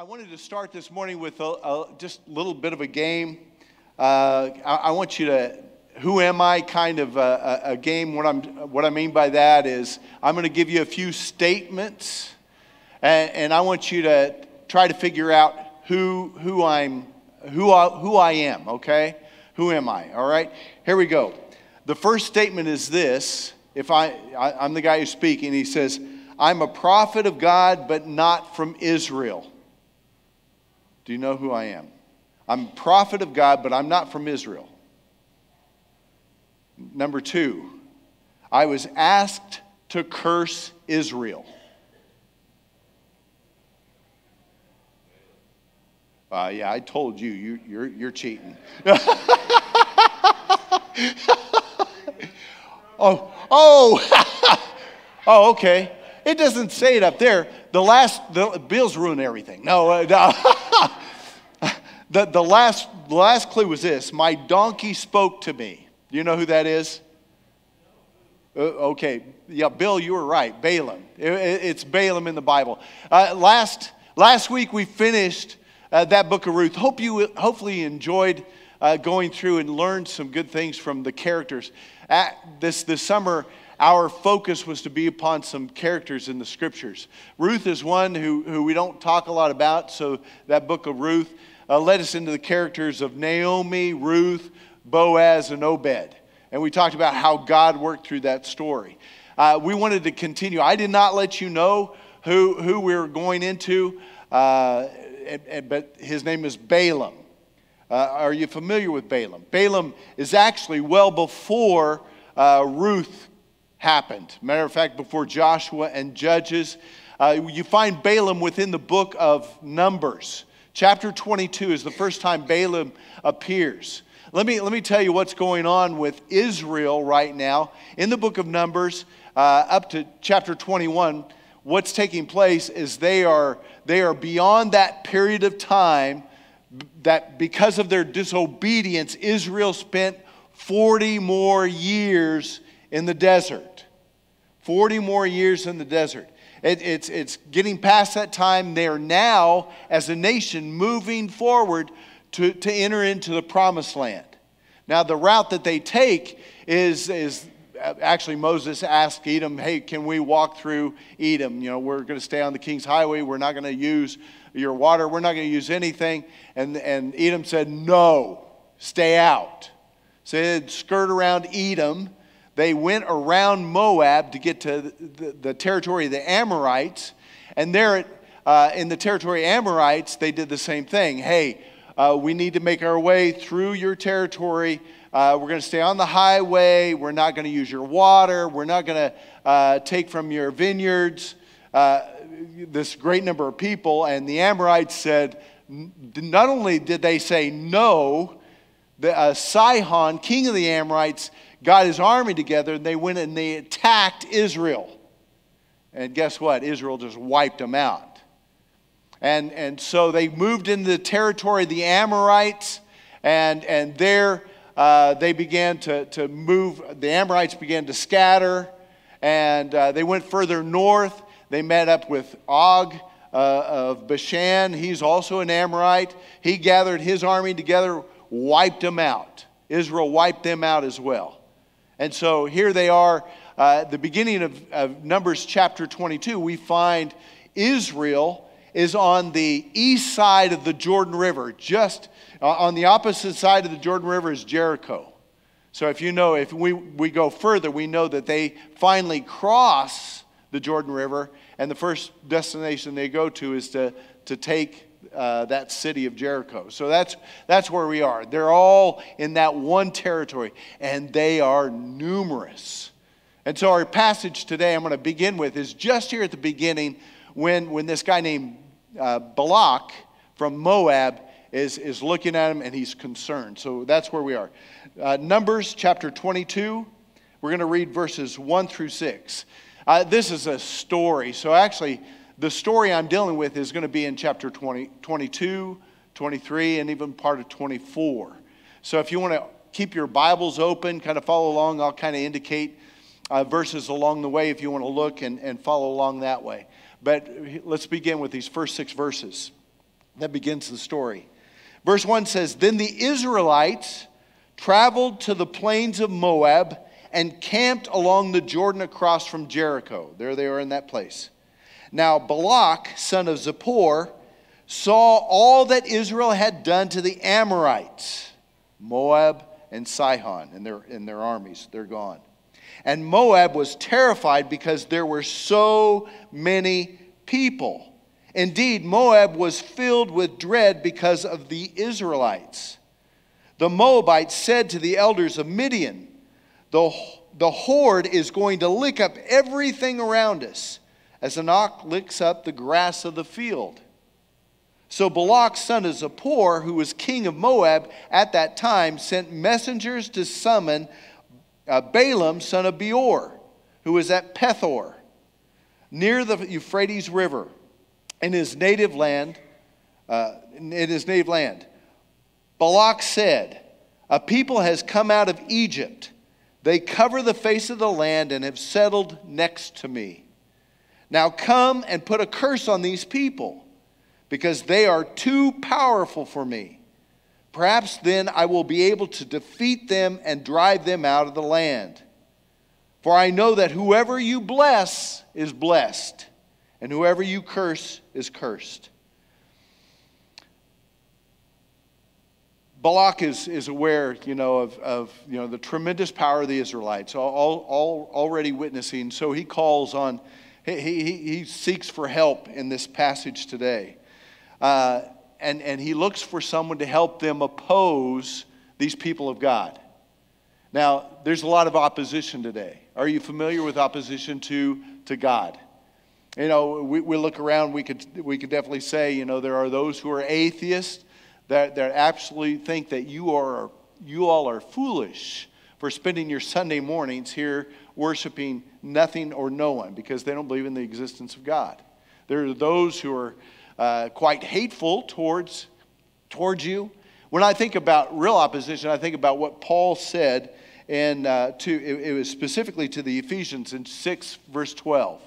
I wanted to start this morning with a, a, just a little bit of a game. Uh, I, I, want you to, who am I kind of a, a, game. What, I'm, what I mean by that is I'm going to give you a few statements, and, and, I want you to try to figure out who, who, I'm, who, I, who I am, okay? Who am I, all right? Here we go. The first statement is this. If I, I I'm the guy who's speaking, he says, I'm a prophet of God, but not from Israel. Do you know who I am? I'm prophet of God, but I'm not from Israel. Number two, I was asked to curse Israel. Uh, yeah, I told you, you you're, you're cheating. oh, oh, oh, okay. It doesn't say it up there. The last, the Bill's ruined everything. No, uh, the, the, last, the last clue was this My donkey spoke to me. Do you know who that is? Uh, okay, yeah, Bill, you were right. Balaam. It, it, it's Balaam in the Bible. Uh, last, last week we finished uh, that book of Ruth. Hope you, hopefully you enjoyed uh, going through and learned some good things from the characters. At this, this summer, our focus was to be upon some characters in the scriptures. Ruth is one who, who we don't talk a lot about, so that book of Ruth uh, led us into the characters of Naomi, Ruth, Boaz, and Obed. And we talked about how God worked through that story. Uh, we wanted to continue. I did not let you know who, who we were going into, uh, and, and, but his name is Balaam. Uh, are you familiar with Balaam? Balaam is actually well before uh, Ruth happened. Matter of fact, before Joshua and Judges, uh, you find Balaam within the book of Numbers. Chapter 22 is the first time Balaam appears. Let me, let me tell you what's going on with Israel right now. In the book of Numbers, uh, up to chapter 21, what's taking place is they are, they are beyond that period of time that because of their disobedience, Israel spent 40 more years in the desert. 40 more years in the desert. It, it's, it's getting past that time. They are now, as a nation, moving forward to, to enter into the promised land. Now, the route that they take is, is uh, actually Moses asked Edom, hey, can we walk through Edom? You know, we're going to stay on the King's Highway. We're not going to use your water. We're not going to use anything. And, and Edom said, no, stay out. So they'd skirt around Edom they went around Moab to get to the, the territory of the Amorites. And there uh, in the territory of Amorites, they did the same thing. Hey, uh, we need to make our way through your territory. Uh, we're going to stay on the highway. We're not going to use your water. We're not going to uh, take from your vineyards. Uh, this great number of people. And the Amorites said, not only did they say no, the, uh, Sihon, king of the Amorites, got his army together and they went and they attacked Israel. And guess what? Israel just wiped them out. And, and so they moved into the territory of the Amorites, and, and there uh, they began to, to move. The Amorites began to scatter, and uh, they went further north. They met up with Og uh, of Bashan. He's also an Amorite. He gathered his army together, wiped them out. Israel wiped them out as well. And so here they are, uh, the beginning of, of Numbers chapter 22, we find Israel is on the east side of the Jordan River. Just uh, on the opposite side of the Jordan River is Jericho. So if you know, if we, we go further, we know that they finally cross the Jordan River, and the first destination they go to is to, to take uh, that city of Jericho. So that's, that's where we are. They're all in that one territory, and they are numerous. And so our passage today I'm going to begin with is just here at the beginning when, when this guy named uh, Balak from Moab is, is looking at him and he's concerned. So that's where we are. Uh, Numbers chapter 22, we're going to read verses 1 through 6. Uh, this is a story. So actually, the story I'm dealing with is going to be in chapter 20, 22, 23, and even part of 24. So if you want to keep your Bibles open, kind of follow along, I'll kind of indicate uh, verses along the way if you want to look and, and follow along that way. But let's begin with these first six verses. That begins the story. Verse 1 says Then the Israelites traveled to the plains of Moab and camped along the Jordan across from Jericho. There they are in that place. Now, Balak, son of Zippor, saw all that Israel had done to the Amorites, Moab and Sihon, and their, and their armies. They're gone. And Moab was terrified because there were so many people. Indeed, Moab was filled with dread because of the Israelites. The Moabites said to the elders of Midian, The, the horde is going to lick up everything around us, as an ox licks up the grass of the field. So Balak, son of Zippor, who was king of Moab at that time, sent messengers to summon uh, Balaam, son of Beor, who was at Pethor, near the Euphrates River, in his native land. Uh, in his native land. Balak said, A people has come out of Egypt. They cover the face of the land and have settled next to me. Now come and put a curse on these people, because they are too powerful for me. Perhaps then I will be able to defeat them and drive them out of the land. For I know that whoever you bless is blessed, and whoever you curse is cursed. Balak is, is aware, you know, of, of you know, the tremendous power of the Israelites, all, all, already witnessing. So he calls on, he, he, he seeks for help in this passage today. Uh, and, and he looks for someone to help them oppose these people of God. Now, there's a lot of opposition today. Are you familiar with opposition to, to God? You know, we, we look around, we could, we could definitely say, you know, there are those who are atheists that, that absolutely think that you, are, you all are foolish for spending your Sunday mornings here worshiping nothing or no one because they don't believe in the existence of God. There are those who are uh, quite hateful towards, towards you. When I think about real opposition, I think about what Paul said, and uh, to, it, it, was specifically to the Ephesians in 6, verse 12.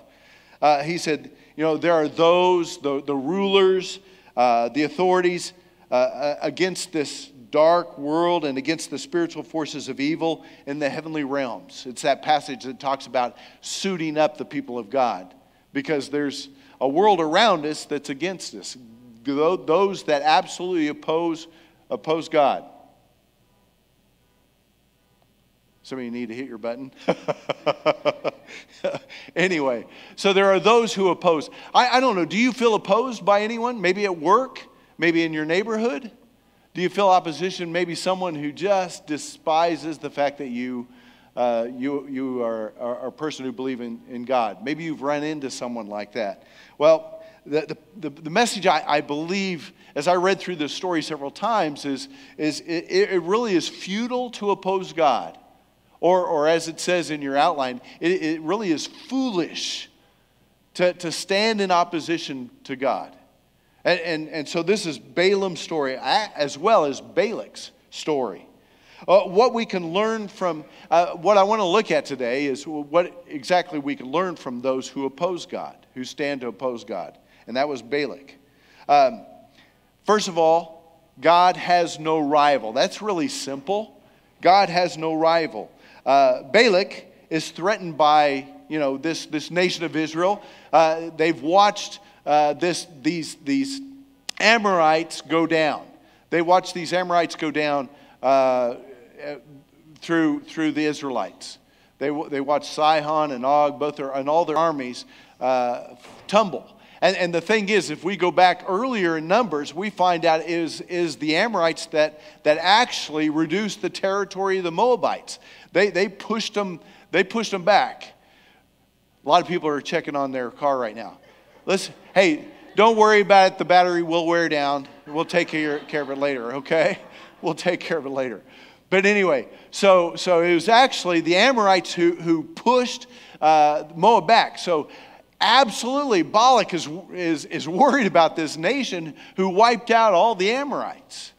Uh, he said, You know, there are those, the, the rulers, uh, the authorities uh, uh, against this dark world and against the spiritual forces of evil in the heavenly realms. It's that passage that talks about suiting up the people of God because there's a world around us that's against us, those that absolutely oppose, oppose God. Some of you need to hit your button. anyway, so there are those who oppose. I, I don't know, do you feel opposed by anyone? Maybe at work? Maybe in your neighborhood? Do you feel opposition? Maybe someone who just despises the fact that you, uh, you, you are, are, a person who believes in, in God. Maybe you've run into someone like that. Well, the, the, the message I, I, believe, as I read through this story several times, is, is it, it really is futile to oppose God. Or, or as it says in your outline, it, it really is foolish to, to stand in opposition to God. And, and, and so this is Balaam's story as well as Balak's story. Uh, what we can learn from, uh, what I want to look at today is what exactly we can learn from those who oppose God, who stand to oppose God. And that was Balak. Um, first of all, God has no rival. That's really simple. God has no rival. Uh, Balak is threatened by you know this, this nation of Israel. Uh, they've watched uh, this, these, these Amorites go down. They watch these Amorites go down uh, through, through the Israelites. They, they watched Sihon and Og, both their, and all their armies uh, tumble. And, and the thing is, if we go back earlier in Numbers, we find out is, is the Amorites that, that actually reduced the territory of the Moabites. They, they, pushed them, they pushed them back. A lot of people are checking on their car right now. Listen, hey, don't worry about it. The battery will wear down. We'll take care, care of it later, okay? We'll take care of it later. But anyway, so, so it was actually the Amorites who, who pushed uh, Moab back. So absolutely, Balak is, is, is worried about this nation who wiped out all the Amorites.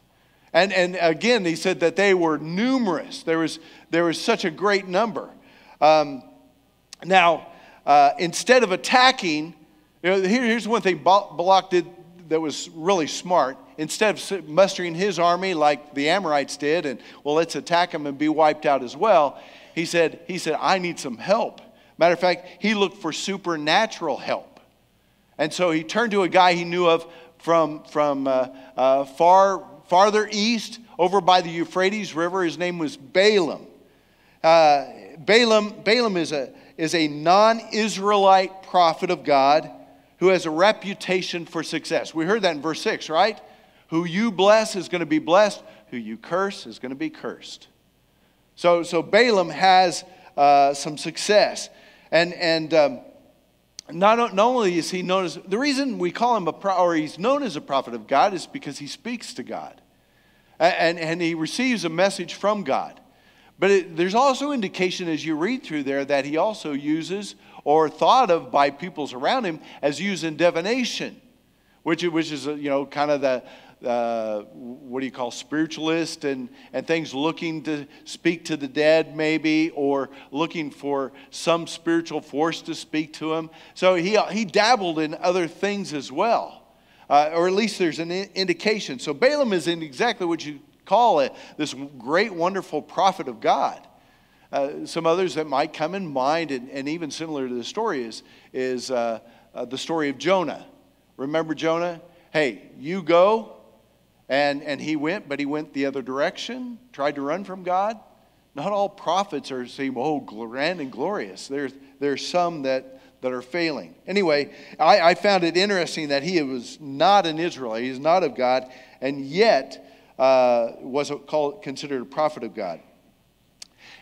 And, and again, he said that they were numerous. There was, there was such a great number. Um, now, uh, instead of attacking, you know, here, here's one thing Balak did that was really smart. Instead of mustering his army like the Amorites did, and well, let's attack them and be wiped out as well, he said, he said, I need some help. Matter of fact, he looked for supernatural help. And so he turned to a guy he knew of from, from uh, uh, far, farther east over by the Euphrates River. His name was Balaam. Uh, Balaam, Balaam is a, is a non Israelite prophet of God who has a reputation for success. We heard that in verse 6, right? Who you bless is going to be blessed, who you curse is going to be cursed. So, so Balaam has uh, some success. And, and um, not, not only is he known as, the reason we call him a, pro, or he's known as a prophet of God is because he speaks to God. And, and he receives a message from God. But it, there's also indication as you read through there that he also uses or thought of by peoples around him as using divination, which, which is, you know, kind of the, uh, what do you call spiritualist and, and things looking to speak to the dead maybe or looking for some spiritual force to speak to him. So he, he dabbled in other things as well uh, or at least there's an indication. So balaam is in exactly what you call it this great wonderful prophet of god uh, some others that might come in mind, and, and even similar to the story, is, is uh, uh, the story of Jonah. Remember Jonah? Hey, you go. And, and he went, but he went the other direction, tried to run from God. Not all prophets are seem, oh, grand and glorious. There's, there's some that, that are failing. Anyway, I, I found it interesting that he was not an Israelite. He's not of God, and yet uh, was called, considered a prophet of God.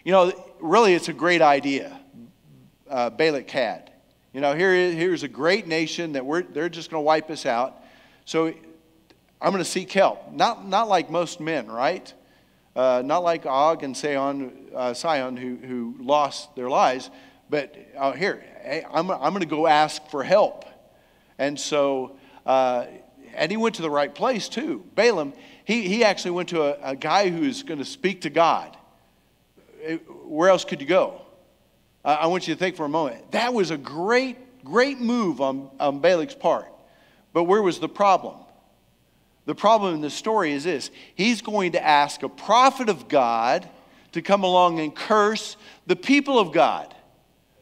You know, really, it's a great idea, uh, Balak had. You know, here, here's a great nation that we're, they're just going to wipe us out. So I'm going to seek help. Not, not like most men, right? Uh, not like Og and Sihon, uh, Sihon who, who lost their lives, but uh, here, hey, I'm, I'm going to go ask for help. And so, uh, and he went to the right place too. Balaam, he, he actually went to a, a guy who's going to speak to God Eh, where else could you go? I want you to think for a moment. That was a great, great move on, on Balak's part. But where was the problem? The problem in the story is this he's going to ask a prophet of God to come along and curse the people of God.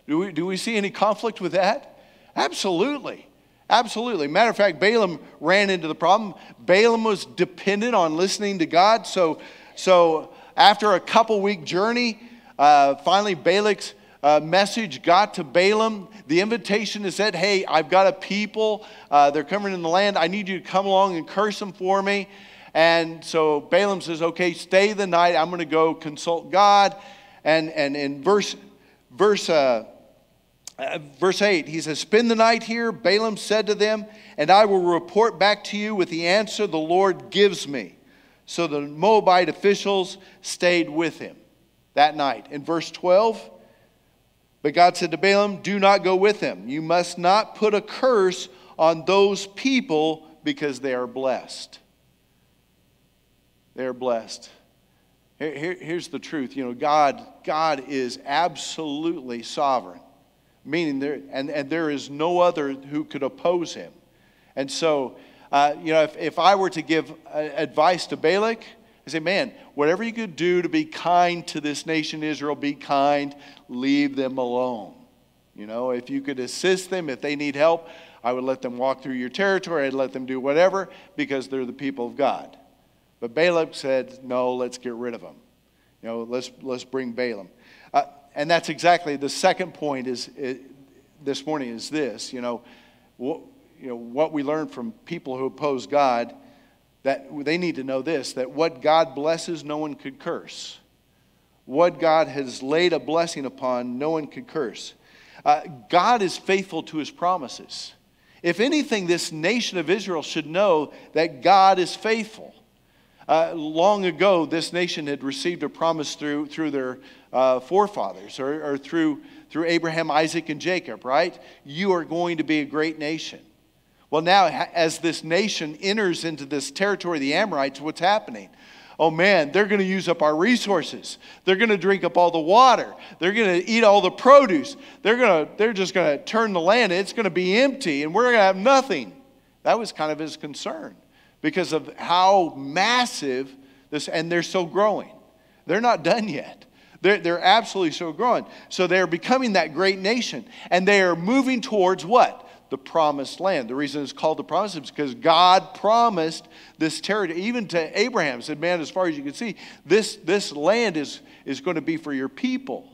Do we, do we see any conflict with that? Absolutely. Absolutely. Matter of fact, Balaam ran into the problem. Balaam was dependent on listening to God. So, so after a couple week journey, uh, finally Balak's uh, message got to Balaam. The invitation is said, Hey, I've got a people. Uh, they're coming in the land. I need you to come along and curse them for me. And so Balaam says, Okay, stay the night. I'm going to go consult God. And, and in verse, verse, uh, uh, verse 8, he says, Spend the night here. Balaam said to them, And I will report back to you with the answer the Lord gives me. So the Moabite officials stayed with him that night. In verse 12, but God said to Balaam, Do not go with them. You must not put a curse on those people because they are blessed. They are blessed. Here, here, here's the truth. You know, God, God is absolutely sovereign, meaning there, and, and there is no other who could oppose him. And so uh, you know, if, if I were to give uh, advice to Balak, I say, man, whatever you could do to be kind to this nation Israel, be kind, leave them alone. You know, if you could assist them, if they need help, I would let them walk through your territory. I'd let them do whatever because they're the people of God. But Balak said, no, let's get rid of them. You know, let's, let's bring Balaam. Uh, and that's exactly the second point is, is this morning is this, you know, you know, what we learn from people who oppose God, that they need to know this that what God blesses, no one could curse. What God has laid a blessing upon, no one could curse. Uh, God is faithful to his promises. If anything, this nation of Israel should know that God is faithful. Uh, long ago, this nation had received a promise through, through their uh, forefathers or, or through, through Abraham, Isaac, and Jacob, right? You are going to be a great nation. Well, now, as this nation enters into this territory of the Amorites, what's happening? Oh man, they're going to use up our resources. They're going to drink up all the water. They're going to eat all the produce. They're, going to, they're just going to turn the land. It's going to be empty, and we're going to have nothing. That was kind of his concern because of how massive this, and they're still growing. They're not done yet. They're, they're absolutely still growing. So they're becoming that great nation. And they are moving towards what? The promised land. The reason it's called the promised land is because God promised this territory, even to Abraham, said, Man, as far as you can see, this, this land is, is going to be for your people.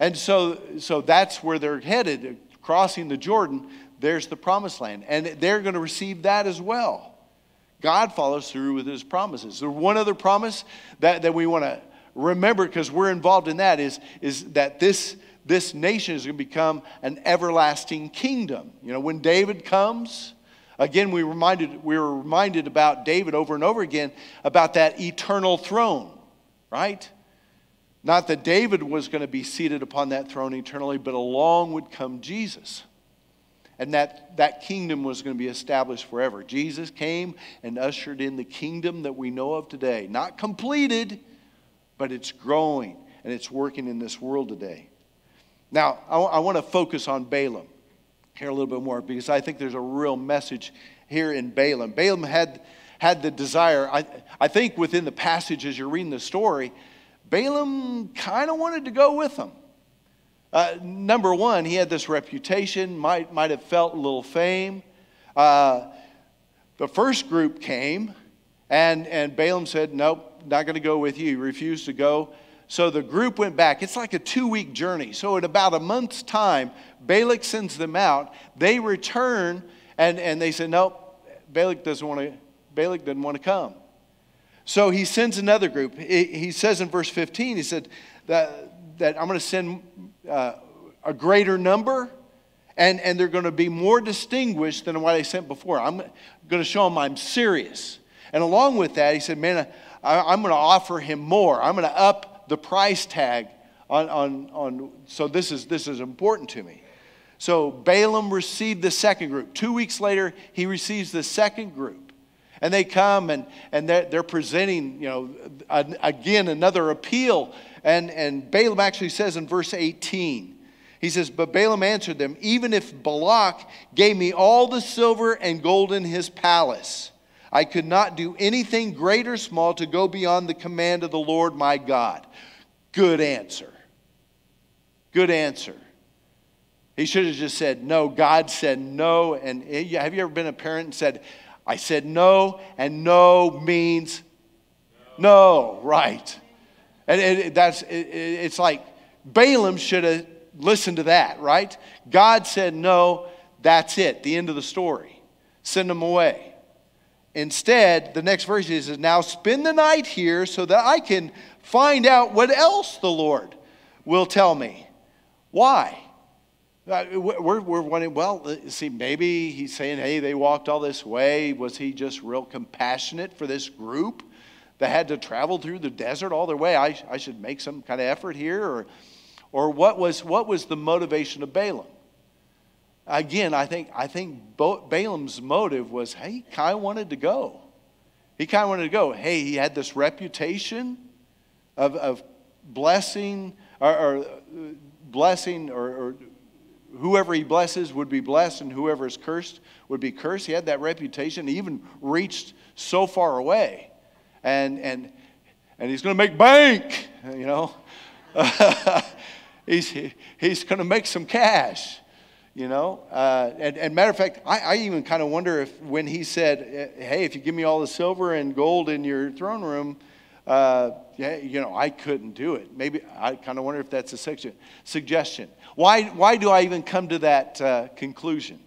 And so, so that's where they're headed, crossing the Jordan. There's the promised land. And they're going to receive that as well. God follows through with his promises. There's one other promise that, that we want to remember because we're involved in that is, is that this, this nation is going to become an everlasting kingdom. You know, when David comes, again, we, reminded, we were reminded about David over and over again about that eternal throne, right? Not that David was going to be seated upon that throne eternally, but along would come Jesus. And that, that kingdom was going to be established forever. Jesus came and ushered in the kingdom that we know of today. Not completed, but it's growing and it's working in this world today. Now, I, want to focus on Balaam here a little bit more because I think there's a real message here in Balaam. Balaam had, had the desire, I, I think within the passage as you're reading the story, Balaam kind of wanted to go with them. Uh, number one, he had this reputation, might, might have felt a little fame. Uh, the first group came, and, and Balaam said, Nope, not going to go with you. He refused to go. So the group went back. It's like a two week journey. So, in about a month's time, Balak sends them out. They return, and, and they said, Nope, Balak doesn't want to. Balak doesn't want to come. So he sends another group. He says in verse 15, he said that, that I'm going to send uh, a greater number, and, and they're going to be more distinguished than what I sent before. I'm going to show them I'm serious. And along with that, he said, Man, I, am going to offer him more. I'm going to up the price tag on, on, on so this is, this is important to me. So Balaam received the second group. Two weeks later, he receives the second group. And they come and, and they're, they're presenting, you know, again, another appeal. And, and Balaam actually says in verse 18, he says, But Balaam answered them, Even if Balak gave me all the silver and gold in his palace, I could not do anything great or small to go beyond the command of the Lord my God. Good answer. Good answer. He should have just said no. God said no. And have you ever been a parent and said, I said no, and no means no, right. And it, that's, it, it's like Balaam should have listened to that, right? God said no, that's it, the end of the story. Send them away. Instead, the next verse is now spend the night here so that I can find out what else the Lord will tell me. Why? Uh, we're, we're wondering, well, uh, see, maybe he's saying, hey, they walked all this way. Was he just real compassionate for this group that had to travel through the desert all their way? I, I should make some kind of effort here. Or, or what, was, what was the motivation of Balaam? Again, I think, I think Balaam's motive was, hey, of wanted to go. He kind of wanted to go. Hey, he had this reputation of, of blessing or, or blessing or, or whoever he blesses would be blessed, and whoever is cursed would be cursed. He had that reputation. He even reached so far away. And, and, and he's going to make bank, you know. he's, he's going to make some cash, you know. Uh, and, and matter of fact, I, I even kind of wonder if when he said, hey, if you give me all the silver and gold in your throne room, uh, yeah, you know, I couldn't do it. Maybe I kind of wonder if that's a suggestion. Why, why do I even come to that uh, conclusion?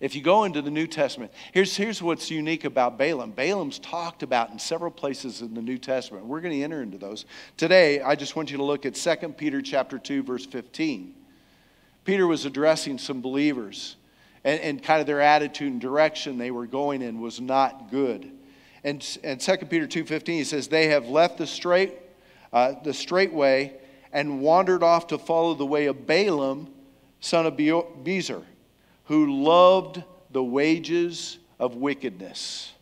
If you go into the New Testament, here's, here's what's unique about Balaam. Balaam's talked about in several places in the New Testament. We're going to enter into those. Today, I just want you to look at 2 Peter chapter 2, verse 15. Peter was addressing some believers, and, and kind of their attitude and direction they were going in was not good. And, and 2 Peter 2.15, he says, they have left the straight, uh, the straight way and wandered off to follow the way of Balaam, son of Bezer, who loved the wages of wickedness.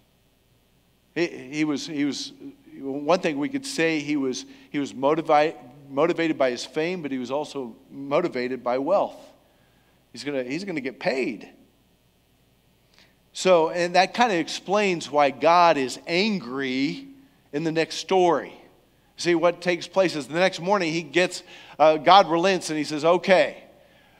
He, he, was, he was, one thing we could say, he was, he was motivated, motivated by his fame, but he was also motivated by wealth. He's going he's going to get paid. So, and that kind of explains why God is angry in the next story. See, what takes place is the next morning he gets, uh, God relents and he says, okay,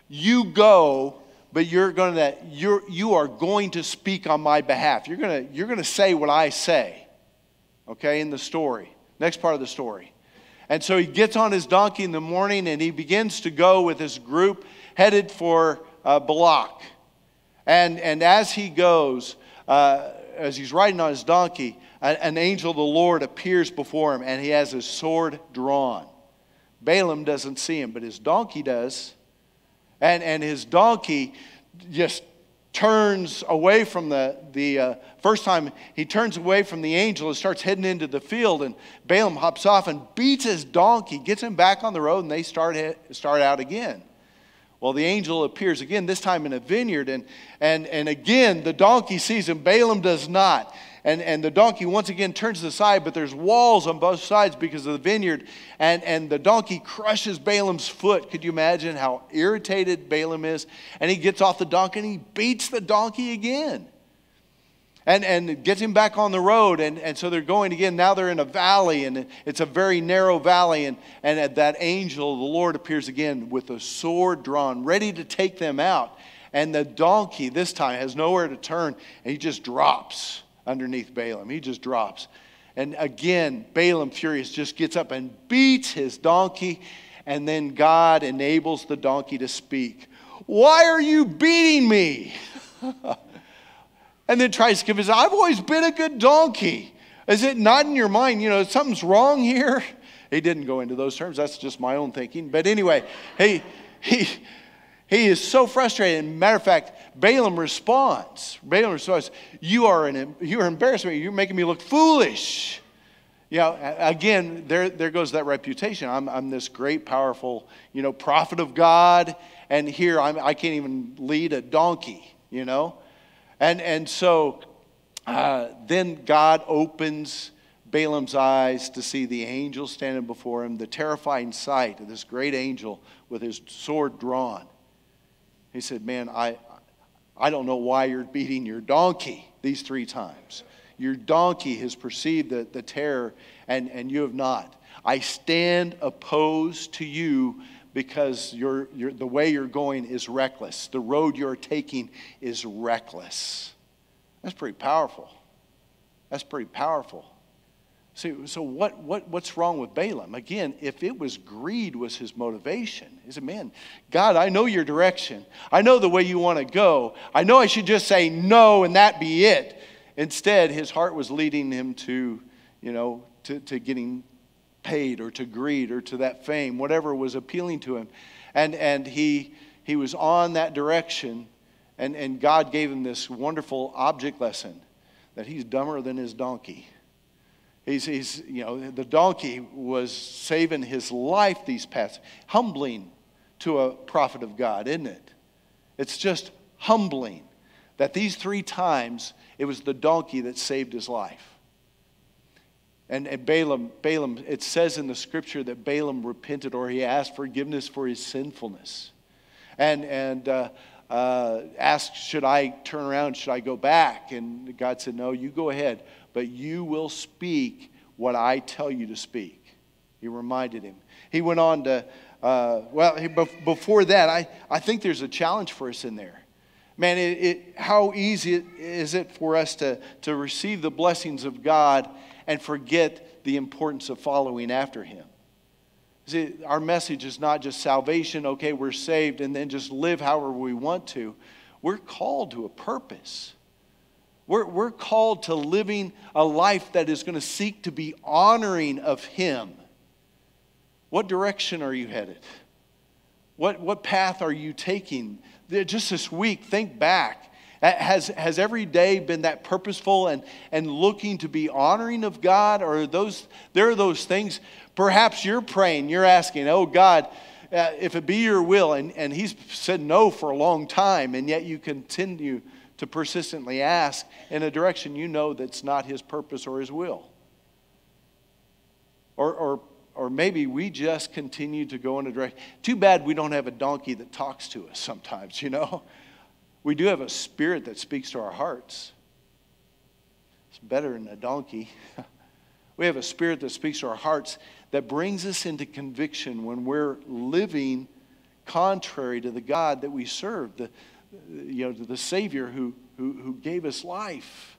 you go, but you're going to, you're, you are going to speak on my behalf. You're going to, you're going to say what I say, okay, in the story. Next part of the story. And so he gets on his donkey in the morning and he begins to go with his group headed for uh, Balak. And, and as he goes, uh, as he's riding on his donkey, an, an angel of the Lord appears before him and he has his sword drawn. Balaam doesn't see him, but his donkey does. And, and his donkey just turns away from the, the uh, first time he turns away from the angel and starts heading into the field and balaam hops off and beats his donkey gets him back on the road and they start, start out again well, the angel appears again, this time in a vineyard, and, and, and again the donkey sees him. Balaam does not. And, and the donkey once again turns aside, but there's walls on both sides because of the vineyard. And, and the donkey crushes Balaam's foot. Could you imagine how irritated Balaam is? And he gets off the donkey and he beats the donkey again and, and gets him back on the road. And, and so they're going again. Now they're in a valley, and it's a very narrow valley. And, and that angel, the Lord, appears again with a sword drawn, ready to take them out. And the donkey, this time, has nowhere to turn, and he just drops underneath Balaam. He just drops. And again, Balaam, furious, just gets up and beats his donkey. And then God enables the donkey to speak. Why are you beating me? and then tries to convince, I've always been a good donkey. Is it not in your mind, you know, something's wrong here? He didn't go into those terms. That's just my own thinking. But anyway, he, he, he is so frustrated. Matter of fact, Balaam responds. Balaam responds, You are an you are embarrassing me. You're making me look foolish. You know, again, there, there goes that reputation. I'm, I'm this great, powerful, you know, prophet of God, and here I'm, I can't even lead a donkey, you know? And, and so uh, then God opens Balaam's eyes to see the angel standing before him, the terrifying sight of this great angel with his sword drawn. He said, Man, I, I don't know why you're beating your donkey these three times. Your donkey has perceived the, the terror, and, and you have not. I stand opposed to you because you're, you're, the way you're going is reckless. The road you're taking is reckless. That's pretty powerful. That's pretty powerful. See, so what, what, what's wrong with Balaam? Again, if it was greed was his motivation, he said, man, God, I know your direction. I know the way you want to go. I know I should just say no and that be it. Instead, his heart was leading him to, you know, to, to getting paid or to greed or to that fame, whatever was appealing to him. And, and he, he was on that direction, and, and God gave him this wonderful object lesson that he's dumber than his donkey. He's, he's, you know, the donkey was saving his life these past, humbling to a prophet of God, isn't it? It's just humbling that these three times it was the donkey that saved his life. And, and Balaam, Balaam, it says in the scripture that Balaam repented or he asked forgiveness for his sinfulness. And, and uh, uh, asked, Should I turn around? Should I go back? And God said, No, you go ahead, but you will speak what I tell you to speak. He reminded him. He went on to, uh, well, he, before that, I, I think there's a challenge for us in there. Man, it, it, how easy is it for us to, to receive the blessings of God and forget the importance of following after Him. See, our message is not just salvation, okay, we're saved, and then just live however we want to. We're called to a purpose. We're, we're called to living a life that is going to seek to be honoring of Him. What direction are you headed? What, what path are you taking? Just this week, think back has, has every day been that purposeful and, and looking to be honoring of God? Or those, there are those things, perhaps you're praying, you're asking, oh God, uh, if it be your will, and, and He's said no for a long time, and yet you continue to persistently ask in a direction you know that's not His purpose or His will. Or, or, or maybe we just continue to go in a direction. Too bad we don't have a donkey that talks to us sometimes, you know? We do have a spirit that speaks to our hearts. It's better than a donkey. we have a spirit that speaks to our hearts that brings us into conviction when we're living contrary to the God that we serve, the, you know, the Savior who, who, who gave us life.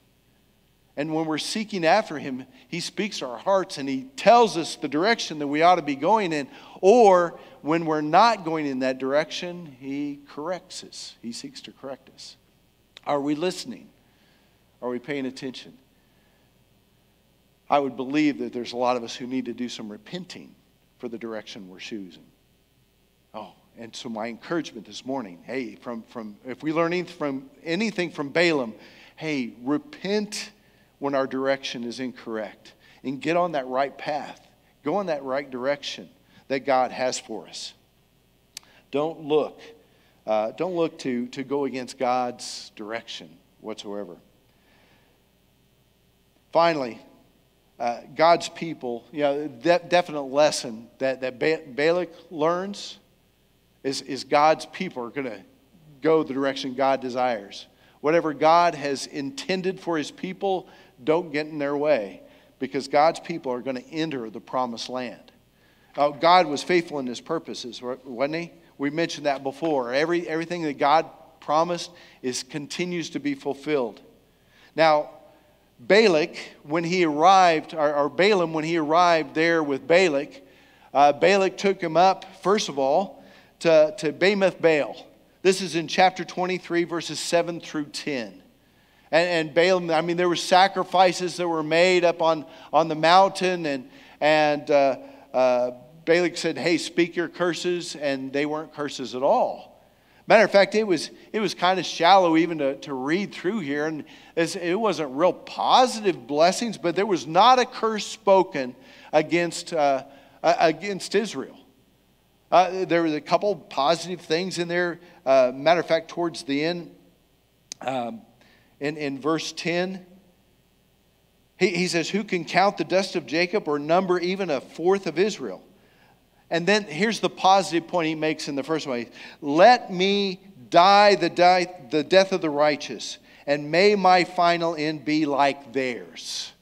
And when we're seeking after Him, He speaks to our hearts and He tells us the direction that we ought to be going in. Or when we're not going in that direction, He corrects us. He seeks to correct us. Are we listening? Are we paying attention? I would believe that there's a lot of us who need to do some repenting for the direction we're choosing. Oh, and so my encouragement this morning, hey, from, from if we learn anything from anything from Balaam, hey, repent when our direction is incorrect and get on that right path. Go in that right direction that God has for us. Don't look, uh, don't look to, to go against God's direction whatsoever. Finally, uh, God's people, you know, that definite lesson that, that Balak learns is, is God's people are going to go the direction God desires. Whatever God has intended for his people, don't get in their way because God's people are going to enter the promised land. Uh, God was faithful in his purposes, wasn't he? We mentioned that before. Every, everything that God promised is continues to be fulfilled. Now, Balak, when he arrived, or, or Balaam, when he arrived there with Balak, uh, Balak took him up, first of all, to, to Bamoth Baal. This is in chapter 23, verses 7 through 10 and, and I mean, there were sacrifices that were made up on, on the mountain, and, and uh, uh, Balak said, Hey, speak your curses, and they weren't curses at all. Matter of fact, it was, it was kind of shallow even to, to read through here, and it wasn't real positive blessings, but there was not a curse spoken against, uh, against Israel. Uh, there was a couple positive things in there. Uh, matter of fact, towards the end, um, in, in verse 10. He, he says, Who can count the dust of Jacob or number even a fourth of Israel? And then here's the positive point he makes in the first one Let me die the, die the death of the righteous, and may my final end be like theirs.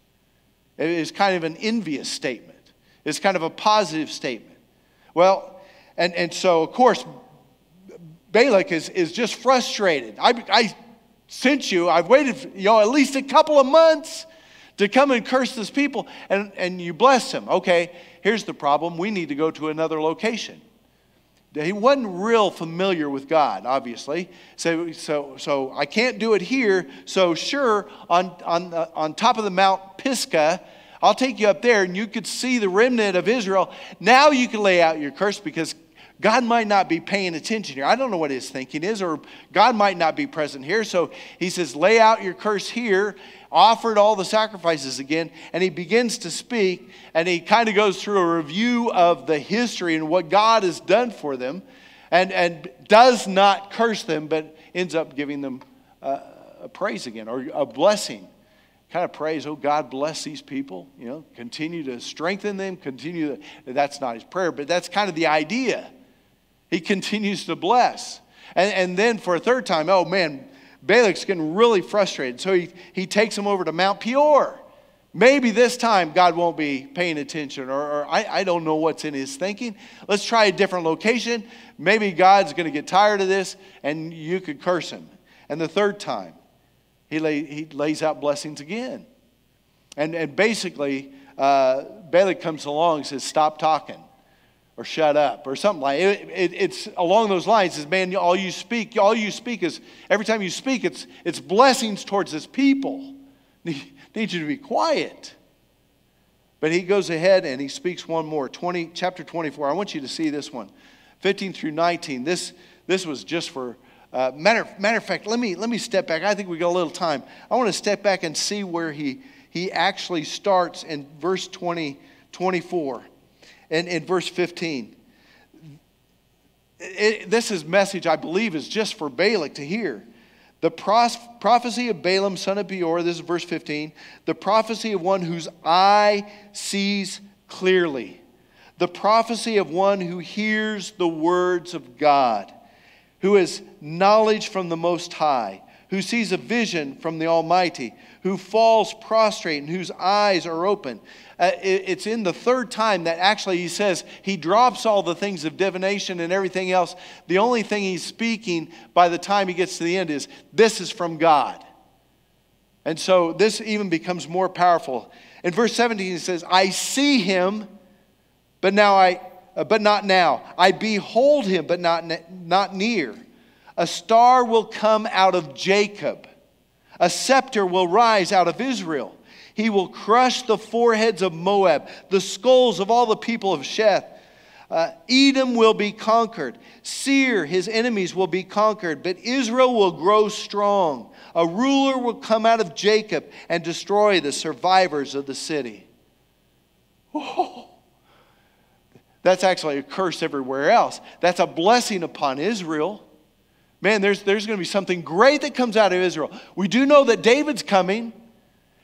It is kind of an envious statement, it's kind of a positive statement. Well, and, and so, of course, Balak is, is just frustrated. I, I sent you. I've waited, you know, at least a couple of months to come and curse this people, and, and you bless him. Okay, here's the problem. We need to go to another location. He wasn't real familiar with God, obviously. So, so, so I can't do it here. So, sure, on, on, the, on top of the Mount Pisgah, I'll take you up there and you could see the remnant of Israel. Now you can lay out your curse because God might not be paying attention here. I don't know what his thinking is, or God might not be present here. So he says, Lay out your curse here, offered all the sacrifices again, and he begins to speak, and he kind of goes through a review of the history and what God has done for them, and, and does not curse them, but ends up giving them uh, a praise again, or a blessing kind of praise, oh, God bless these people, you know, continue to strengthen them, continue to, that's not his prayer, but that's kind of the idea. He continues to bless. And, and then for a third time, oh man, Balak's getting really frustrated. So he, he takes him over to Mount Peor. Maybe this time God won't be paying attention, or, or I, I don't know what's in his thinking. Let's try a different location. Maybe God's going to get tired of this and you could curse him. And the third time, he, lay, he lays out blessings again. And, and basically, uh, Balak comes along and says, Stop talking or shut up or something like it, it, it's along those lines is man all you speak all you speak is every time you speak it's it's blessings towards his people. Need, need you to be quiet. But he goes ahead and he speaks one more 20 chapter 24 i want you to see this one 15 through 19 this this was just for uh, matter, matter of fact let me let me step back. I think we got a little time. I want to step back and see where he he actually starts in verse 20 24 and in verse 15. It, this is message I believe is just for Balak to hear. The pros- prophecy of Balaam, son of Beor, this is verse 15. The prophecy of one whose eye sees clearly. The prophecy of one who hears the words of God. who has knowledge from the Most High, who sees a vision from the Almighty, who falls prostrate and whose eyes are open. Uh, it, it's in the third time that actually he says he drops all the things of divination and everything else. The only thing he's speaking by the time he gets to the end is, This is from God. And so this even becomes more powerful. In verse 17, he says, I see him, but now I uh, but not now. I behold him, but not, not near. A star will come out of Jacob. A scepter will rise out of Israel. He will crush the foreheads of Moab, the skulls of all the people of Sheth. Uh, Edom will be conquered. Seir, his enemies, will be conquered, but Israel will grow strong. A ruler will come out of Jacob and destroy the survivors of the city. Oh, that's actually a curse everywhere else. That's a blessing upon Israel. Man, there's, there's going to be something great that comes out of Israel. We do know that David's coming,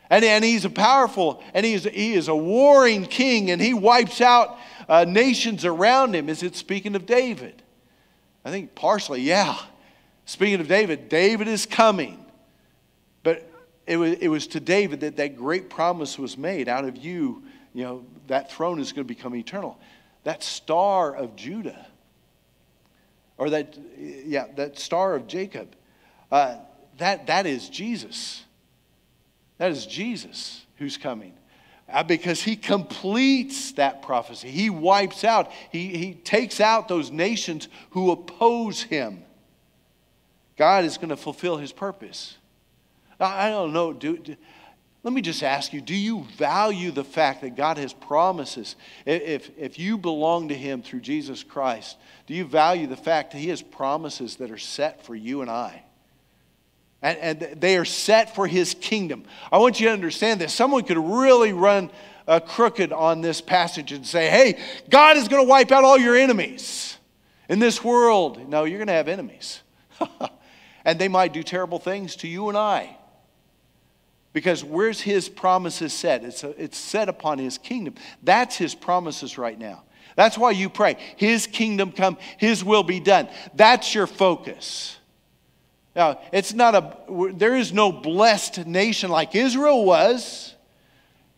and, and he's a powerful, and he is, he is a warring king, and he wipes out uh, nations around him. Is it speaking of David? I think partially, yeah. Speaking of David, David is coming. But it was, it was to David that that great promise was made out of you, you know, that throne is going to become eternal that star of Judah, or that, yeah, that star of Jacob, uh, that, that is Jesus. That is Jesus who's coming. Uh, because he completes that prophecy. He wipes out, he, he takes out those nations who oppose him. God is going to fulfill his purpose. I don't know. Do, do, let me just ask you do you value the fact that God has promises? If, if you belong to Him through Jesus Christ, do you value the fact that He has promises that are set for you and I? And, and they are set for His kingdom. I want you to understand this. Someone could really run uh, crooked on this passage and say, hey, God is going to wipe out all your enemies in this world. No, you're going to have enemies. and they might do terrible things to you and I. Because where's his promises set? It's, a, it's set upon his kingdom. That's his promises right now. That's why you pray. His kingdom come, his will be done. That's your focus. Now, it's not a, there is no blessed nation like Israel was.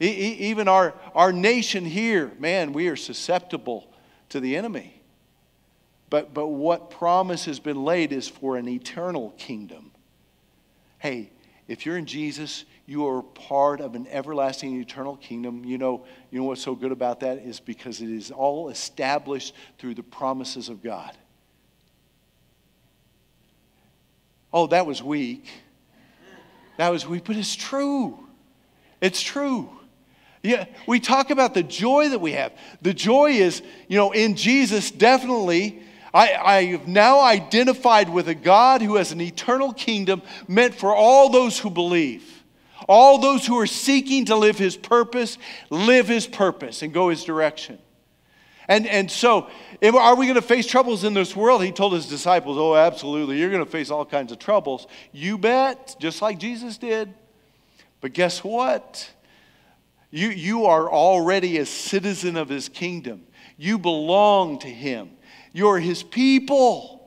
Even our, our nation here, man, we are susceptible to the enemy. But, but what promise has been laid is for an eternal kingdom. Hey, if you're in Jesus, you are part of an everlasting eternal kingdom. You know, you know what's so good about that is because it is all established through the promises of God. Oh, that was weak. That was weak, but it's true. It's true. Yeah, we talk about the joy that we have. The joy is, you know, in Jesus, definitely. I, I have now identified with a God who has an eternal kingdom meant for all those who believe. All those who are seeking to live his purpose, live his purpose and go his direction. And, and so, are we going to face troubles in this world? He told his disciples, Oh, absolutely. You're going to face all kinds of troubles. You bet, just like Jesus did. But guess what? You, you are already a citizen of his kingdom, you belong to him, you're his people.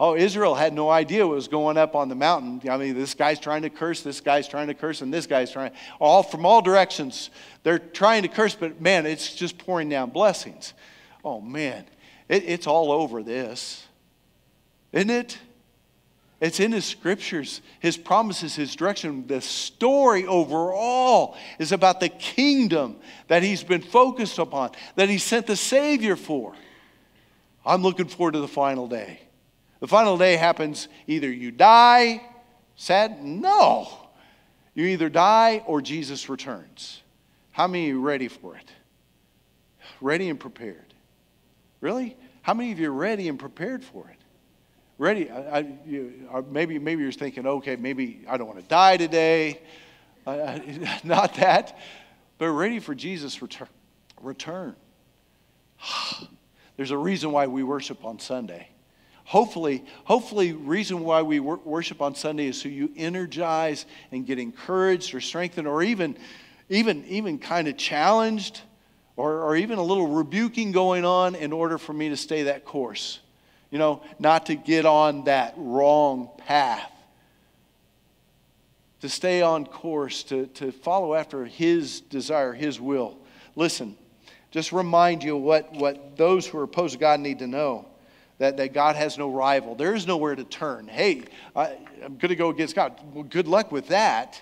Oh, Israel had no idea what was going up on the mountain. I mean, this guy's trying to curse, this guy's trying to curse, and this guy's trying, all from all directions. They're trying to curse, but man, it's just pouring down blessings. Oh, man, it, it's all over this, isn't it? It's in his scriptures, his promises, his direction. The story overall is about the kingdom that he's been focused upon, that he sent the Savior for. I'm looking forward to the final day. The final day happens either you die, sad? No. You either die or Jesus returns. How many are ready for it? Ready and prepared. Really? How many of you are ready and prepared for it? Ready? I, I, you, maybe, maybe you're thinking, okay, maybe I don't want to die today. Uh, not that, but ready for Jesus' return. return. There's a reason why we worship on Sunday hopefully, hopefully, reason why we worship on Sunday is so you energize and get encouraged or strengthened or even, even, even kind of challenged or, or even a little rebuking going on in order for me to stay that course. you know, not to get on that wrong path, to stay on course, to, to follow after His desire, His will. Listen, just remind you what, what those who are opposed to God need to know that, that God has no rival. There is nowhere to turn. Hey, I, am going to go against God. Well, good luck with that.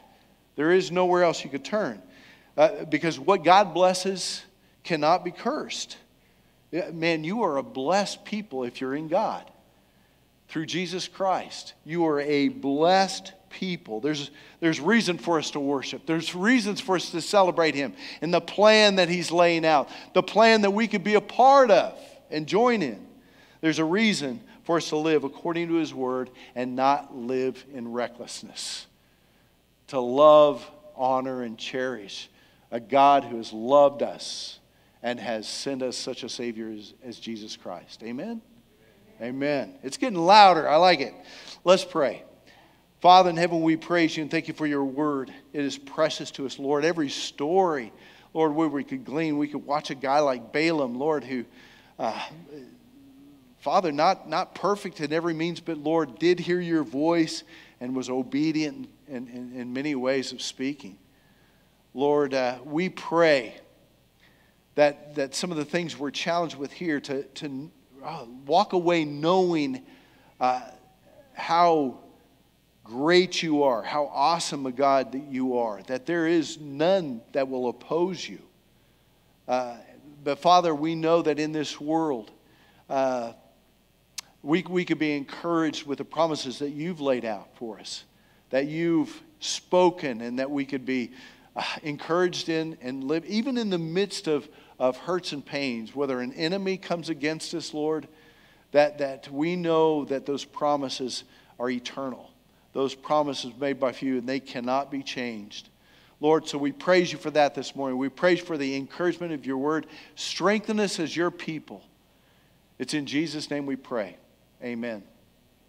There is nowhere else you could turn. Uh, because what God blesses cannot be cursed. Man, you are a blessed people if you're in God. Through Jesus Christ, you are a blessed people. There's, there's reason for us to worship. There's reasons for us to celebrate Him and the plan that He's laying out, the plan that we could be a part of and join in. There's a reason for us to live according to His Word and not live in recklessness. To love, honor, and cherish a God who has loved us and has sent us such a Savior as, as Jesus Christ. Amen? Amen. It's getting louder. I like it. Let's pray. Father in heaven, we praise you and thank you for your word. It is precious to us, Lord. Every story, Lord, where we could glean, we could watch a guy like Balaam, Lord, who, uh, Father, not, not perfect in every means, but Lord, did hear your voice and was obedient in, in, in many ways of speaking. Lord, uh, we pray that, that some of the things we're challenged with here to, to uh, walk away knowing uh, how great you are, how awesome a God that you are, that there is none that will oppose you. Uh, but Father, we know that in this world, uh, we, we could be encouraged with the promises that you've laid out for us, that you've spoken, and that we could be uh, encouraged in and live, even in the midst of, of hurts and pains, whether an enemy comes against us, Lord, that, that we know that those promises are eternal those promises made by you, and they cannot be changed. Lord, so we praise you for that this morning. We praise for the encouragement of your word. Strengthen us as your people. It's in Jesus' name we pray. Amen.